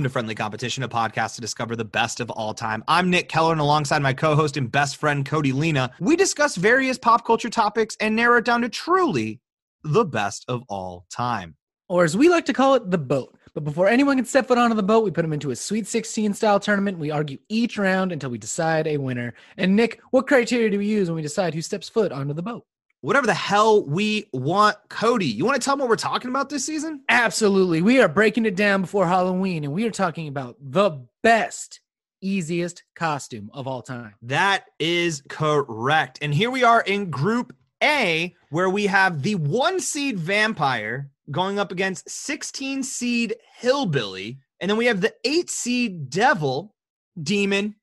Welcome to Friendly Competition, a podcast to discover the best of all time. I'm Nick Keller, and alongside my co host and best friend, Cody Lena, we discuss various pop culture topics and narrow it down to truly the best of all time. Or as we like to call it, the boat. But before anyone can step foot onto the boat, we put them into a Sweet 16 style tournament. We argue each round until we decide a winner. And Nick, what criteria do we use when we decide who steps foot onto the boat? Whatever the hell we want, Cody, you want to tell them what we're talking about this season? Absolutely. We are breaking it down before Halloween, and we are talking about the best, easiest costume of all time. That is correct. And here we are in Group A, where we have the one seed vampire going up against 16 seed hillbilly. And then we have the eight seed devil, demon,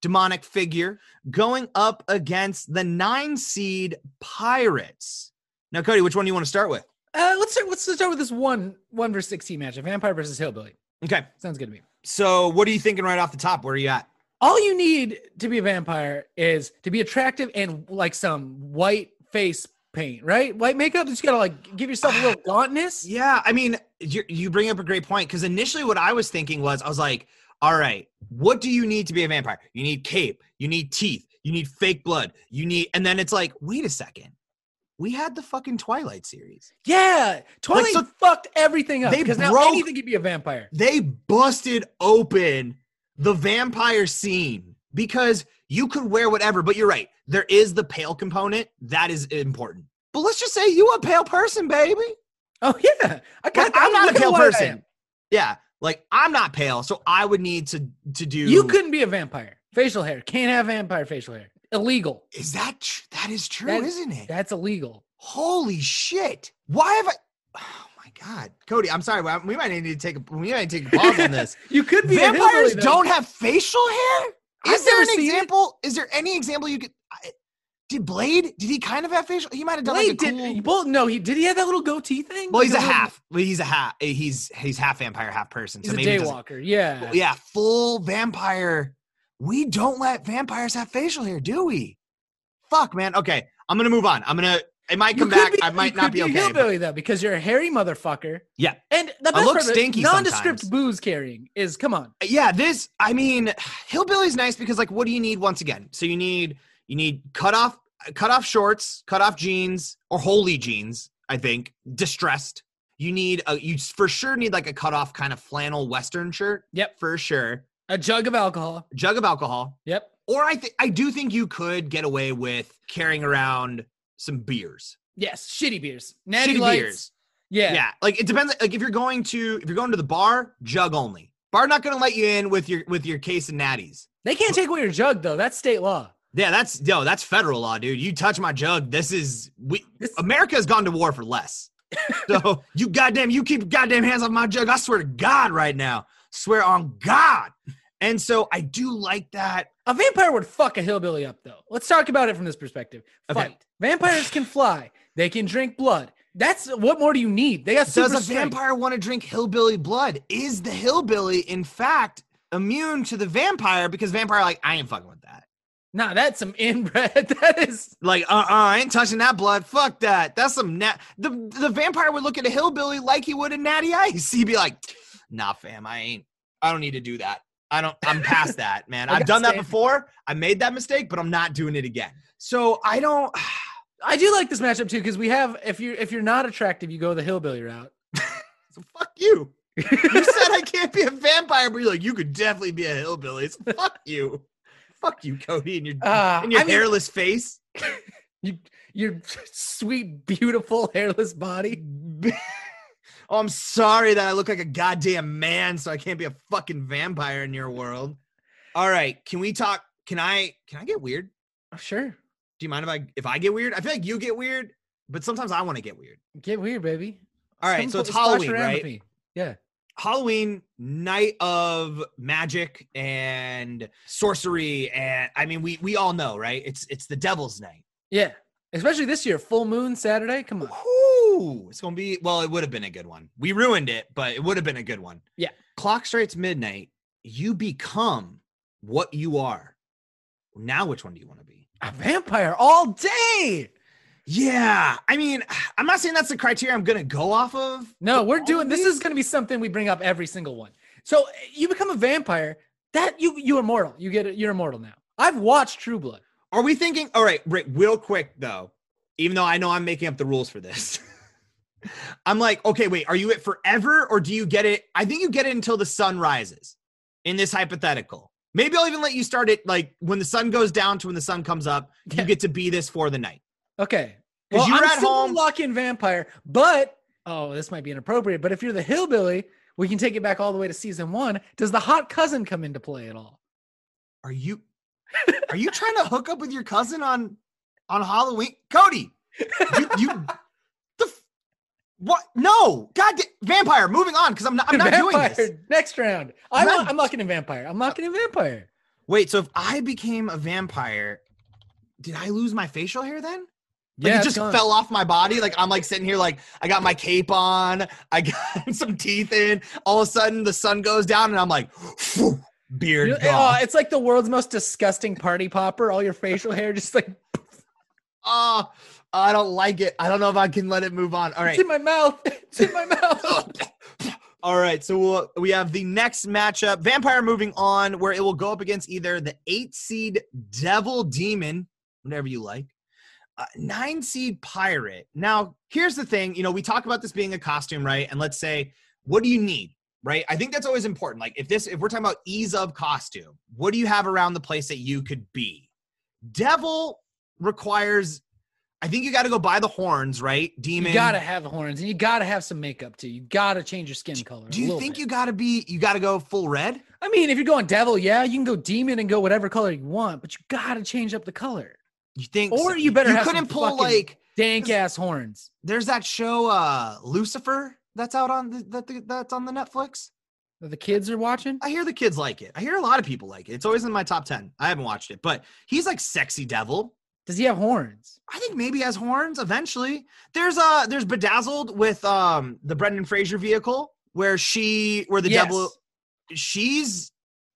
demonic figure going up against the nine seed pirates. Now, Cody, which one do you want to start with? Uh, let's start. Let's start with this one one versus sixteen match: vampire versus hillbilly. Okay. Sounds good to me. So, what are you thinking right off the top? Where are you at? All you need to be a vampire is to be attractive and like some white face paint, right? White makeup. You just gotta like give yourself a little gauntness. Yeah, I mean, you you bring up a great point because initially what I was thinking was I was like, all right, what do you need to be a vampire? You need cape, you need teeth, you need fake blood, you need, and then it's like, wait a second. We had the fucking Twilight series. Yeah, Twilight so fucked everything up they because now broke- anything could be a vampire. They busted open the vampire scene because you could wear whatever, but you're right. There is the pale component that is important. But let's just say you a pale person, baby. Oh yeah, I got. Like, I'm not a pale person. Yeah, like I'm not pale, so I would need to to do. You couldn't be a vampire. Facial hair can't have vampire facial hair. Illegal. Is that tr- that is true, That- isn't it? That's illegal. Holy shit! Why have I? Oh my god, Cody, I'm sorry. We might need to take a we might need to take a pause on this. You could be a Vampires don't have facial hair. Is I've there an example? Is there any example you could? I, did Blade? Did he kind of have facial? He might have done Blade like a did. cool. Well, no, he did. He have that little goatee thing. Well, he's a Like little- half. Well, he's a half. Eh, he's he's half vampire, half person. He's so a maybe it doesn't- daywalker. Yeah. Yeah, full vampire. We don't let vampires have facial hair, do we? Fuck, man. Okay, I'm gonna move on. I'm gonna. It might come back. be- I might not be a okay. but- hillbilly though, because you're a hairy motherfucker. Yeah. And the I best look of it, stinky nondescript sometimes. booze carrying is come on. yeah this i mean hillbilly's nice because like what do you need once again so you need you need cut off cut off shorts cut off jeans or holy jeans i think distressed you need a you for sure need like a cut off kind of flannel western shirt Yep. for sure A jug of alcohol. jug of alcohol Yep. or i think i do think you could get away with carrying around some beers Yes. Shitty beers. Natty Shitty lights. beers. Yeah. yeah like it depends like if you're going to if you're going to the bar jug only bar not gonna let you in with your with your case of natties They can't take away your jug though. That's state law. Yeah, that's yo, that's federal law, dude. You touch my jug, this is we This- America has gone to war for less. So you goddamn you keep goddamn hands off my jug. I swear to God right now. Swear on God. And so I do like that. A vampire would fuck a hillbilly up though. Let's talk about it from this perspective. Okay. Fight. Vampires can fly. They can drink blood. That's what more do you need? They got super Does a strength. vampire want to drink hillbilly blood? Is the hillbilly in fact immune to the vampire because vampire like I ain't fucking with that. Nah, that's some inbred. That is Like, uh, uh I ain't touching that blood. Fuck that. That's some nat. The the vampire would look at a hillbilly like he would a natty ice. He'd be like, Nah, fam, I ain't. I don't need to do that. I don't. I'm past that, man. I've done that before. I made that mistake, but I'm not doing it again. So I don't. I do like this matchup too because we have if you're if you're not attractive, you go the hillbilly route. So fuck you. You said I can't be a vampire, but you're like, you could definitely be a hillbilly. So fuck you. Fuck you, Cody, and your Uh, and your I mean- hairless face. you your sweet, beautiful, hairless body. oh, I'm sorry that I look like a goddamn man, so I can't be a fucking vampire in your world. All right, can we talk? Can I? Can I get weird? Oh, sure. Do you mind if I if I get weird? I feel like you get weird, but sometimes I want to get weird. Get weird, baby. All right, so it's Halloween, right? me. Yeah. Halloween, night of magic and sorcery, and I mean, we we all know, right? It's it's the devil's night. Yeah. Especially this year, full moon Saturday. Come on. Whoo! It's gonna be well. It would have been a good one. We ruined it, but it would have been a good one. Yeah. Clock strikes midnight. You become what you are. Now, which one do you want to be? A vampire all day. Yeah, I mean, I'm not saying that's the criteria I'm gonna go off of. No, we're doing this is going to be something we bring up every single one. So you become a vampire. That you you're immortal. You get it. You're immortal now. I've watched True Blood. Are we thinking? All right, Rick, real quick though, even though I know I'm making up the rules for this. I'm like, okay, wait, are you it forever or do you get it? I think you get it until the sun rises in this hypothetical. Maybe I'll even let you start it like when the sun goes down to when the sun comes up. You get to be this for the night. Okay. Well, you're I'm at still home- lock-in vampire, but oh, this might be inappropriate. But if you're the hillbilly, we can take it back all the way to season one. Does the hot cousin come into play at all? Are you are you trying to hook up with your cousin on on Halloween? Cody, you, you the what? No, God, vampire. Moving on because I'm not. I'm not doing vampire. this. Next round. I'm, not- not, I'm locking in vampire. I'm locking in vampire. Wait, so if I became a vampire, did I lose my facial hair then? Like yeah, it just gone. fell off my body. Like I'm like sitting here, like I got my cape on, I got some teeth in. All of a sudden, the sun goes down, and I'm like, phew, beard You- oh, gone. it's like the world's most disgusting party popper. All your facial hair just like Oh, I don't like it. I don't know if I can let it move on. All right. it's in my mouth. It's in my mouth. All right, so we'll, we have the next matchup, Vampire moving on, where it will go up against either the eight seed Devil Demon, whatever you like, uh, nine seed Pirate. Now, here's the thing you know, we talk about this being a costume, right? And let's say, what do you need, right? I think that's always important. Like, if this, if we're talking about ease of costume, what do you have around the place that you could be? Devil requires, I think you got to go buy the horns, right? Demon. You gotta have horns and you gotta have some makeup too. You gotta change your skin color. Do you think bit. you got to be, you got to go full red? I mean, if you're going devil, yeah, you can go demon and go whatever color you want, but you gotta change up the color. You think, Or you better You have couldn't pull like Dank ass horns. there's that show uh Lucifer that's out on the, that that's on the Netflix. The kids are watching. I hear the kids like it. I hear a lot of people like it. It's always in my top ten. I haven't watched it, but he's like sexy devil. Does he have horns? I think maybe he has horns eventually. There's uh there's Bedazzled with um the Brendan Fraser vehicle where she where the Yes. devil she's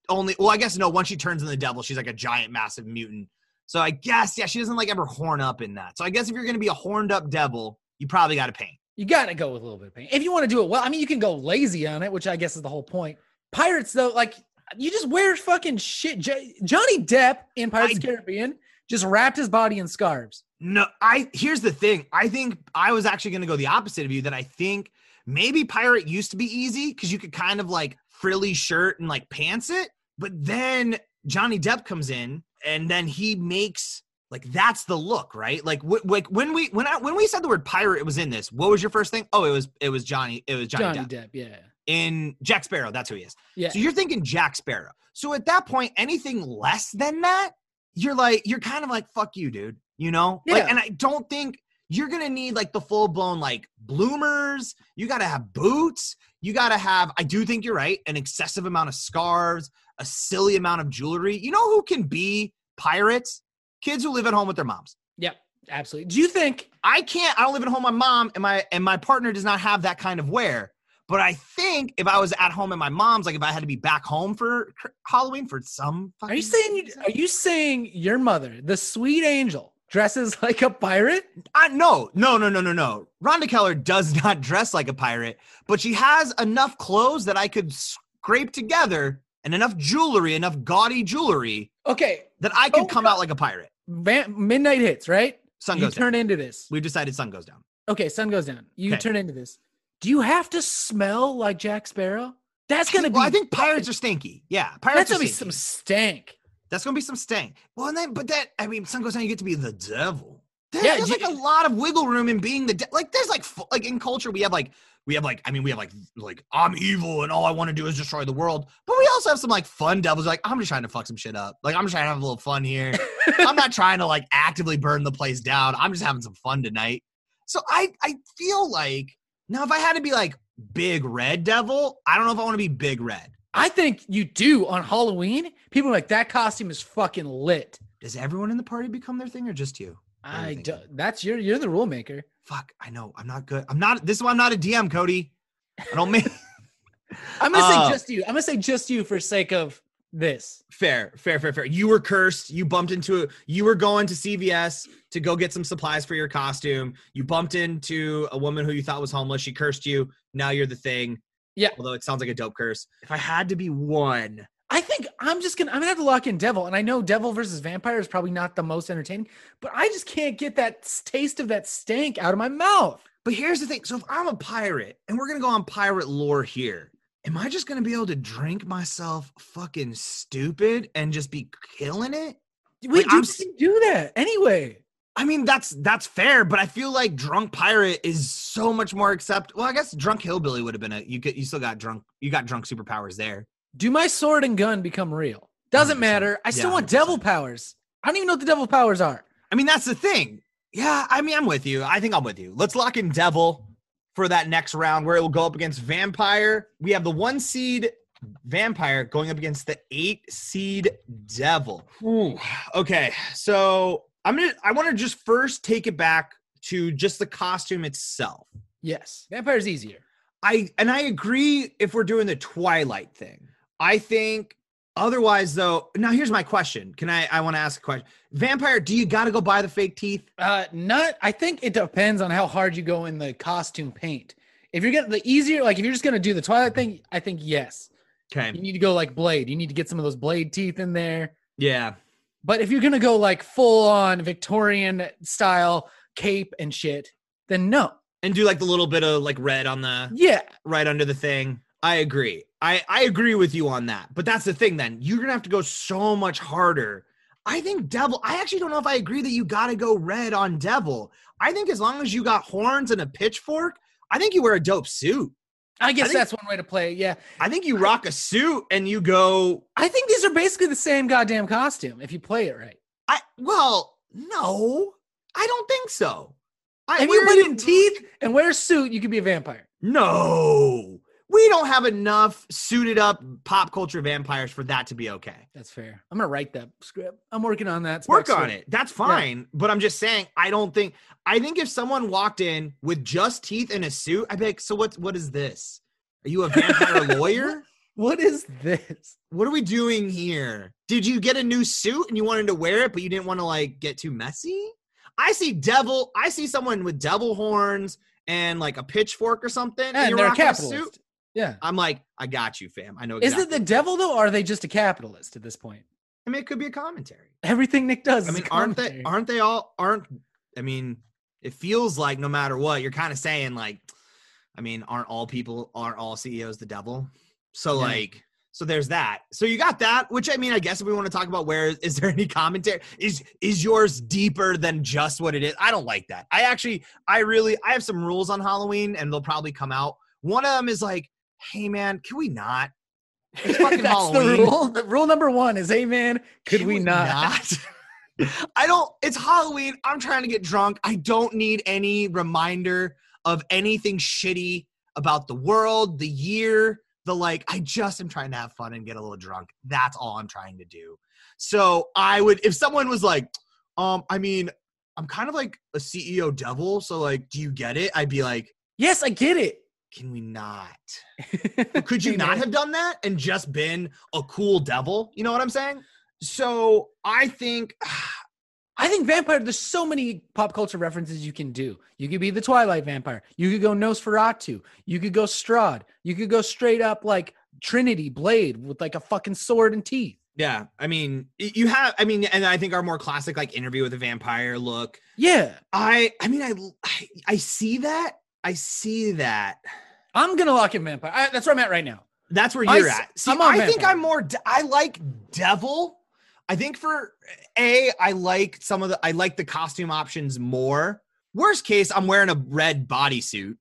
only well I guess no once she turns into the devil she's like a giant massive mutant. So I guess yeah she doesn't like ever horn up in that. So I guess if you're gonna be a horned up devil you probably got to paint. You gotta go with a little bit of paint. If you want to do it well, I mean, you can go lazy on it, which I guess is the whole point. Pirates, though, like you just wear fucking shit. J- Johnny Depp in Pirates of the Caribbean just wrapped his body in scarves. No, I here's the thing. I think I was actually going to go the opposite of you. That I think maybe pirate used to be easy because you could kind of like frilly shirt and like pants it, but then Johnny Depp comes in and then he makes like that's the look, right? Like like when we when I when we said the word pirate, it was in this. What was your first thing? Oh, it was it was Johnny. It was Johnny, Johnny Depp Depp, yeah, in Jack Sparrow. That's who he is. yeah. So you're thinking Jack Sparrow. So at that point, anything less than that, you're like, you're kind of like, fuck you, dude. You know? Like, Yeah. and I don't think you're gonna need like the full blown like bloomers. You gotta have boots. You gotta have, I do think you're right, an excessive amount of scarves, a silly amount of jewelry. You know who can be pirates? Kids who live at home with their moms. Yep, absolutely. Do you think? I can't. I don't live at home with my mom, and my and my partner does not have that kind of wear. But I think if I was at home at my mom's, like if I had to be back home for Halloween for some, Are you saying? You, are you saying your mother, the sweet angel, dresses like a pirate? I, no, no, no, no, no, no. Rhonda Keller does not dress like a pirate, but she has enough clothes that I could scrape together and enough jewelry, enough gaudy jewelry Okay, that I could Oh, come no. out like a pirate. Van, midnight hits, right? Sun you goes turn down. into this. We've decided sun goes down. Okay, sun goes down. You Okay. turn into this. Do you have to smell like Jack Sparrow? That's gonna be. well, I think pirates are stinky. Yeah, pirates That's are gonna be stinky. some stank. That's gonna be some stank. Well, and then, but that I mean, sun goes down. You get to be the devil. There- Yeah, there's you- like a lot of wiggle room in being the de- like. There's like like in culture we have like we have like I mean we have like like I'm evil and all I want to do is destroy the world. But we also have some like fun devils. Like I'm just trying to fuck some shit up. Like I'm just trying to have a little fun here. I'm not trying to like actively burn the place down. I'm just having some fun tonight. So I I feel like now if I had to be like big red devil, I don't know if I want to be big red. I think you do on Halloween. People are like that costume is fucking lit. Does everyone in the party become their thing or just you? What are you I do, that's your you're the rule maker. Fuck, I know. I'm not good. I'm not. This is why I'm not a DM, Cody. I don't make I'm gonna Uh, say just you. I'm gonna say just you for sake of this. fair, fair, fair, fair. You were cursed. You bumped into. A, you were going to CVS to go get some supplies for your costume. You bumped into a woman who you thought was homeless. She cursed you. Now you're the thing. Yeah. Although it sounds like a dope curse. If I had to be one, I think I'm just gonna I'm gonna have to lock in Devil, and I know Devil versus Vampire is probably not the most entertaining, but I just can't get that taste of that stank out of my mouth. But here's the thing. So if I'm a pirate and we're gonna go on pirate lore here, am I just gonna be able to drink myself fucking stupid and just be killing it? We Like, do, do that anyway. I mean, that's that's fair, but I feel like drunk pirate is so much more accept. Well, I guess drunk hillbilly would have been a you get you still got drunk you got drunk superpowers there. Do my sword and gun become real? Doesn't 100%. matter. I still Yeah, want 100%. devil powers. I don't even know what the devil powers are. I mean, that's the thing. Yeah, I mean, I'm with you. I think I'm with you. Let's lock in devil for that next round where it will go up against vampire. We have the one seed vampire going up against the eight seed devil. Ooh, okay, so I'm gonna. I want to just first take it back to just the costume itself. Yes, vampire's easier. I and I agree if we're doing the Twilight thing. I think otherwise though. Now here's my question. Can I I want to ask a question. Vampire, do you got to go buy the fake teeth? Uh, not. I think it depends on how hard you go in the costume paint. If you're getting the easier, like if you're just gonna do the Twilight thing, I think yes. Okay. You need to go like Blade. You need to get some of those Blade teeth in there. Yeah. But if you're gonna go like full on Victorian style cape and shit, then no. And do like the little bit of like red on the Yeah, right under the thing. I agree. I I agree with you on that. But that's the thing then. You're going to have to go so much harder. I think devil I actually don't know if I agree that you got to go red on devil. I think as long as you got horns and a pitchfork, I think you wear a dope suit. I guess think- that's one way to play it. Yeah, I think you rock a suit and you go I think these are basically the same goddamn costume if you play it right. I well, no. I don't think so. I, If you put in teeth and wear a suit, you could be a vampire. No. We don't have enough suited up pop culture vampires for that to be okay. That's fair. I'm gonna write that script. I'm working on that. Work on it. That's fine. But I'm just saying, I don't think I think if someone walked in with just teeth and a suit, I'd be like, so what what is this? Are you a vampire lawyer? What is this? What are we doing here? Did you get a new suit and you wanted to wear it, but you didn't want to like get too messy? I see devil, I see someone with devil horns and like a pitchfork or something. and And you're they're a capitalist. Yeah. I'm like, I got you, fam. I know Is it the devil though, or are they just a capitalist at this point? I mean, it could be a commentary. Everything Nick does. I is a mean, aren't they? Aren't they all? Aren't I mean, it feels like no matter what, you're kind of saying like, I mean, aren't all people, aren't all CEOs the devil? So Yeah. like, so there's that. So you got that, which I mean, I guess if we want to talk about where is there any commentary? Is is yours deeper than just what it is? I don't like that. I actually, I really, I have some rules on Halloween, and they'll probably come out. One of them is like, hey man, can we not? It's fucking That's Halloween. the rule. The rule number one is, hey man, could Can we, not? not? I don't. It's Halloween. I'm trying to get drunk. I don't need any reminder of anything shitty about the world, the year, the like. I just am trying to have fun and get a little drunk. That's all I'm trying to do. So I would, if someone was like, um, I mean, I'm kind of like a CEO devil. So like, do you get it? I'd be like, Yes, I get it. Can we not? Could you not have done that and just been a cool devil? You know what I'm saying? So I think I think vampire. There's so many pop culture references you can do. You could be the Twilight vampire. You could go Nosferatu. You could go Strahd. You could go straight up like Trinity Blade with like a fucking sword and teeth. yeah, I mean you have I mean and I think our more classic like interview with a vampire look. Yeah, I I mean I I, I see that. I see that. I'm gonna lock in vampire. I, that's where I'm at right now. That's where you're s- at. See, think vampire. I'm more. de- I like devil. I think for a, I like some of the. I like the costume options more. Worst case, I'm wearing a red bodysuit.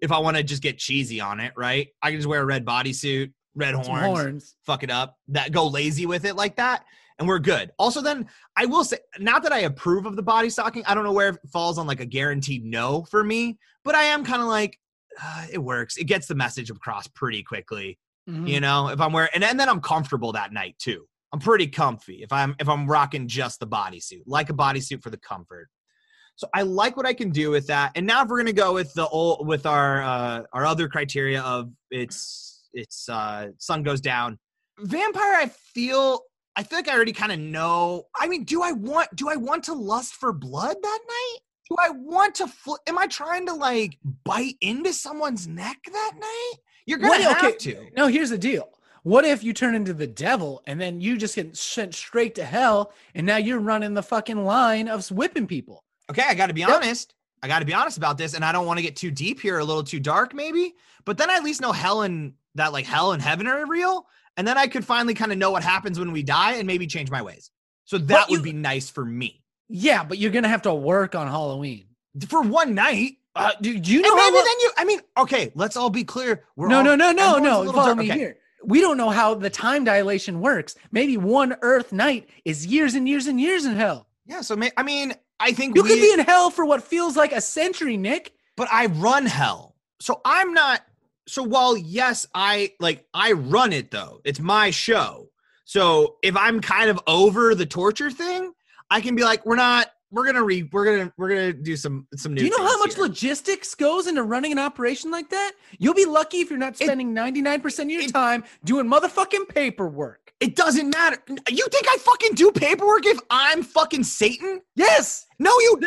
If I want to just get cheesy on it, right? I can just wear a red bodysuit, red horns, horns. fuck it up, that go lazy with it like that, and we're good. Also, then I will say, not that I approve of the body stocking. I don't know where it falls on like a guaranteed no for me, but I am kind of like, uh, it works. It gets the message across pretty quickly Mhm. you know if i'm wearing and, and then i'm comfortable that night too i'm pretty comfy if i'm if i'm rocking just the bodysuit like a bodysuit for the comfort so i like what i can do with that and now if we're gonna go with the old with our uh our other criteria of it's it's uh sun goes down vampire i feel i feel like i already kind of know i mean do i want do i want to lust for blood that night do i want to fl- am i trying to like bite into someone's neck that night You're gonna What- have okay. to. No, here's the deal. What if you turn into the devil and then you just get sent straight to hell and now you're running the fucking line of whipping people? Okay, I got to be Yep. honest. I got to be honest about this, and I don't want to get too deep here, a little too dark, maybe. But then I at least know hell and that like hell and heaven are real, and then I could finally kind of know what happens when we die, and maybe change my ways. So that would be nice for me Yeah, but you're gonna have to work on Halloween. for one night. Uh, do, do you And know how maybe mu- then you. I mean, okay, let's all be clear. We're no, all, no, no, no, no. Follow dark- me okay. here. We don't know how the time dilation works. Maybe one Earth night is years and years and years in hell. Yeah, so may, I mean, I think You we, could be in hell for what feels like a century, Nick. but I run hell. So I'm not so while yes, I like I run it though. It's my show. So if I'm kind of over the torture thing, I can be like, we're not we're gonna re we're gonna we're gonna do some some new Do you know how much here. logistics goes into running an operation like that? You'll be lucky if you're not spending 99% of your it- time doing motherfucking paperwork. it doesn't matter. You think I fucking do paperwork if I'm fucking Satan? Yes. No, you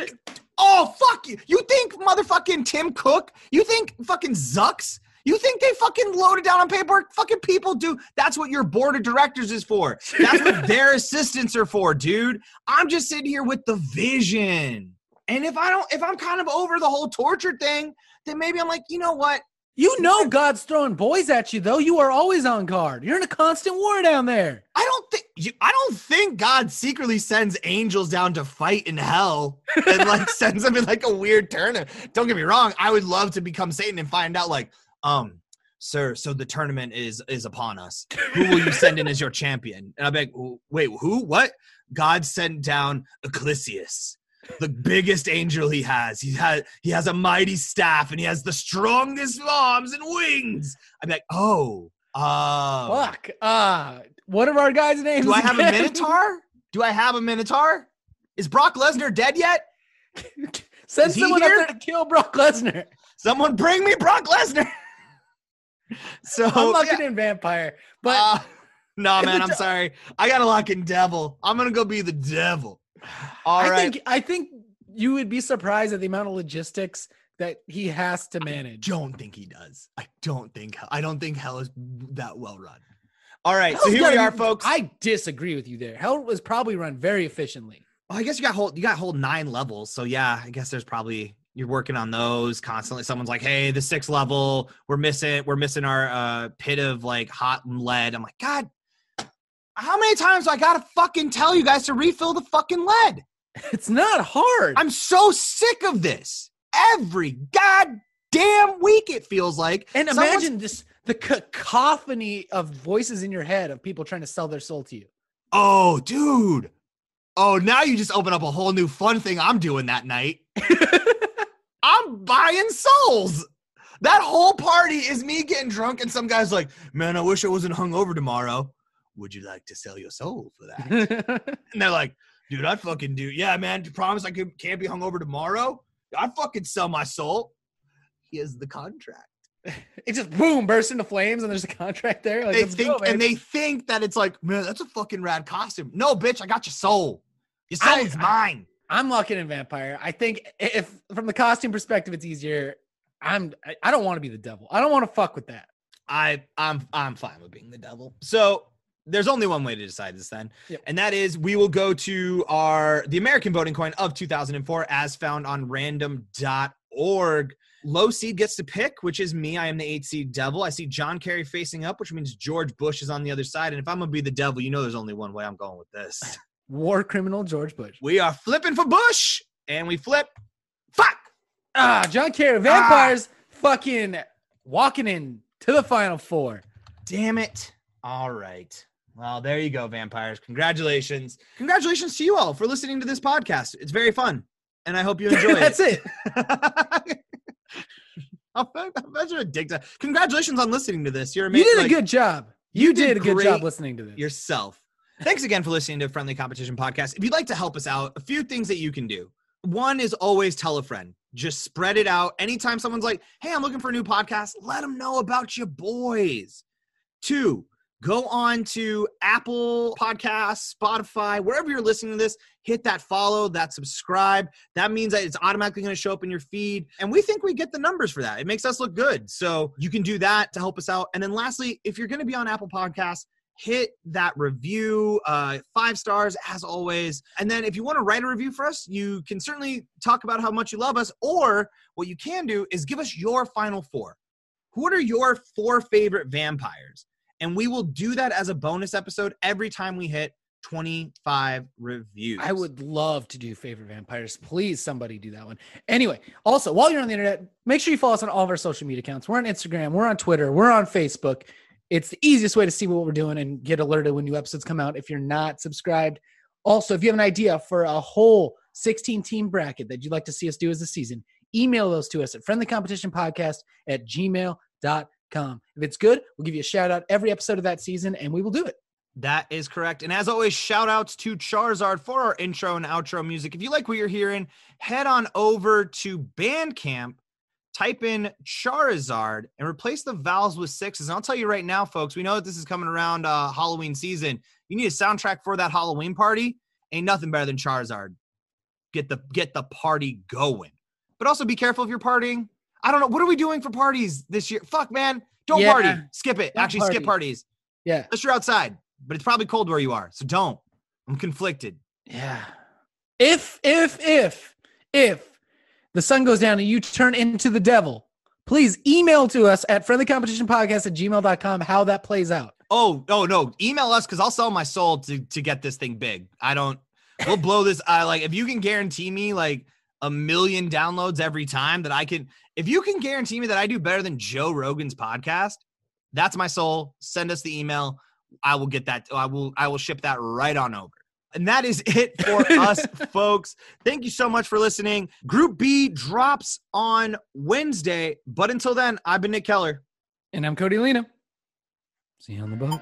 Oh fuck you. You think motherfucking Tim Cook? You think fucking Zucks? You think they fucking loaded down on paperwork? Fucking people do. That's what your board of directors is for. That's what their assistants are for, dude. I'm just sitting here with the vision. And if I don't, if I'm kind of over the whole torture thing, then maybe I'm like, you know what? You know God's throwing boys at you, though. You are always on guard. You're in a constant war down there. I don't think you, I don't think God secretly sends angels down to fight in hell and like sends them in like a weird turn. Don't get me wrong. I would love to become Satan and find out like, um, sir, so the tournament is is upon us. Who will you send in as your champion? And I'll be like, wait, who? What? God sent down Ecclesius. The biggest angel he has. He has he has a mighty staff and he has the strongest arms and wings. Be like, oh, um, Fuck. Uh, what are our guys' names? do I have a? Minotaur? Do I have a Minotaur? Is Brock Lesnar dead yet? Send someone here? up there to kill Brock Lesnar. Someone bring me Brock Lesnar. so I'm locking yeah. in vampire, but Uh, no, man, I'm sorry. I gotta lock in devil. I'm gonna go be the devil. All I right. think I think you would be surprised at the amount of logistics that he has to manage. I don't think he does. I don't think. I don't think hell is that well run. All right, so here we are, folks. I, I disagree with you there. Hell was probably run very efficiently. Well, I guess you got whole you got whole nine levels. So yeah, I guess there's probably you're working on those constantly. Someone's like, "Hey, the sixth level, we're missing we're missing our uh, pit of like hot lead." I'm like, God, how many times do I gotta fucking tell you guys to refill the fucking lead? It's not hard. I'm so sick of this. Every goddamn week, it feels like. and imagine this the cacophony of voices in your head of people trying to sell their soul to you. Oh, dude. Oh, now you just open up a whole new fun thing I'm doing that night. Buying souls. That whole party is me getting drunk, and some guy's like, Man, I wish I wasn't hungover tomorrow. Would you like to sell your soul for that? and they're like, Dude, I'd fucking do. Yeah, man, you promise I could, can't be hungover tomorrow? I'd fucking sell my soul. Here's the contract. it just boom bursts into flames and there's a contract there. Like, they think go, and they think that it's like, man, that's a fucking rad costume. No, bitch, I got your soul. Your soul I- is mine. I'm locking in vampire. I think if from the costume perspective, it's easier. I'm. I- don't want to be the devil. I don't want to fuck with that. I I'm I'm fine with being the devil. So there's only one way to decide this then, Yep. and that is we will go to our the American voting coin of 2004 as found on random.org. Low seed gets to pick, which is me. I am the eight seed devil. I see John Kerry facing up, which means George Bush is on the other side. And if I'm gonna be the devil, you know there's only one way I'm going with this. War criminal George Bush. We are flipping for Bush, and we flip. Fuck. Ah, John Kerry. Vampires fucking walking in to the final four. Damn it. All right. Well, there you go, vampires. Congratulations. Congratulations to you all for listening to this podcast. It's very fun. And I hope you enjoy That's it. That's it. A dick Congratulations on listening to this. You're amazing. You did a like, good job. You, you did, did a good job listening to this. yourself. Thanks again for listening to Friendly Competition Podcast. If you'd like to help us out, a few things that you can do. One is always tell a friend. Just spread it out. Anytime someone's like, hey, I'm looking for a new podcast, let them know about your boys. Two, go on to Apple Podcasts, Spotify, wherever you're listening to this, hit that follow, that subscribe. That means that it's automatically going to show up in your feed. And we think we get the numbers for that. It makes us look good. So you can do that to help us out. And then lastly, if you're going to be on Apple Podcasts, hit that review uh, five stars as always and then if you want to write a review for us you can certainly talk about how much you love us or what you can do is give us your final four what are your four favorite vampires and we will do that as a bonus episode every time we hit 25 reviews. I would love to do favorite vampires. Please, somebody do that one. Anyway, also, while you're on the internet, make sure you follow us on all of our social media accounts. We're on Instagram, we're on Twitter, we're on Facebook. It's the easiest way to see what we're doing and get alerted when new episodes come out if you're not subscribed. Also, if you have an idea for a whole 16 team bracket that you'd like to see us do as a season, email those to us at friendlycompetitionpodcast at gmail.com. If it's good, we'll give you a shout out every episode of that season and we will do it. That is correct. And as always, shout outs to Charizard for our intro and outro music. If you like what you're hearing, head on over to Bandcamp, type in Charizard, and replace the vowels with sixes. And I'll tell you right now, folks, we know that this is coming around uh, Halloween season. You need a soundtrack for that Halloween party. Ain't nothing better than Charizard. Get the get the party going. But also be careful if you're partying. I don't know. What are we doing for parties this year? Fuck, man. Don't Yeah. party. Skip it. Don't Actually, party. skip parties. Yeah. Unless you're outside, but it's probably cold where you are. So don't. I'm conflicted. Yeah. If, if, if, if the sun goes down and you turn into the devil, please email to us at friendlycompetitionpodcast at gmail.com how that plays out. Oh, oh no. Email us because I'll sell my soul to to get this thing big. I don't we'll blow this. I like if you can guarantee me like a million downloads every time that I can if you can guarantee me that I do better than Joe Rogan's podcast, that's my soul. Send us the email. I will get that. I will I will ship that right on over. And that is it for us, folks. Thank you so much for listening. Group B drops on Wednesday. But until then, I've been Nick Keller. And I'm Cody Lena. See you on the boat.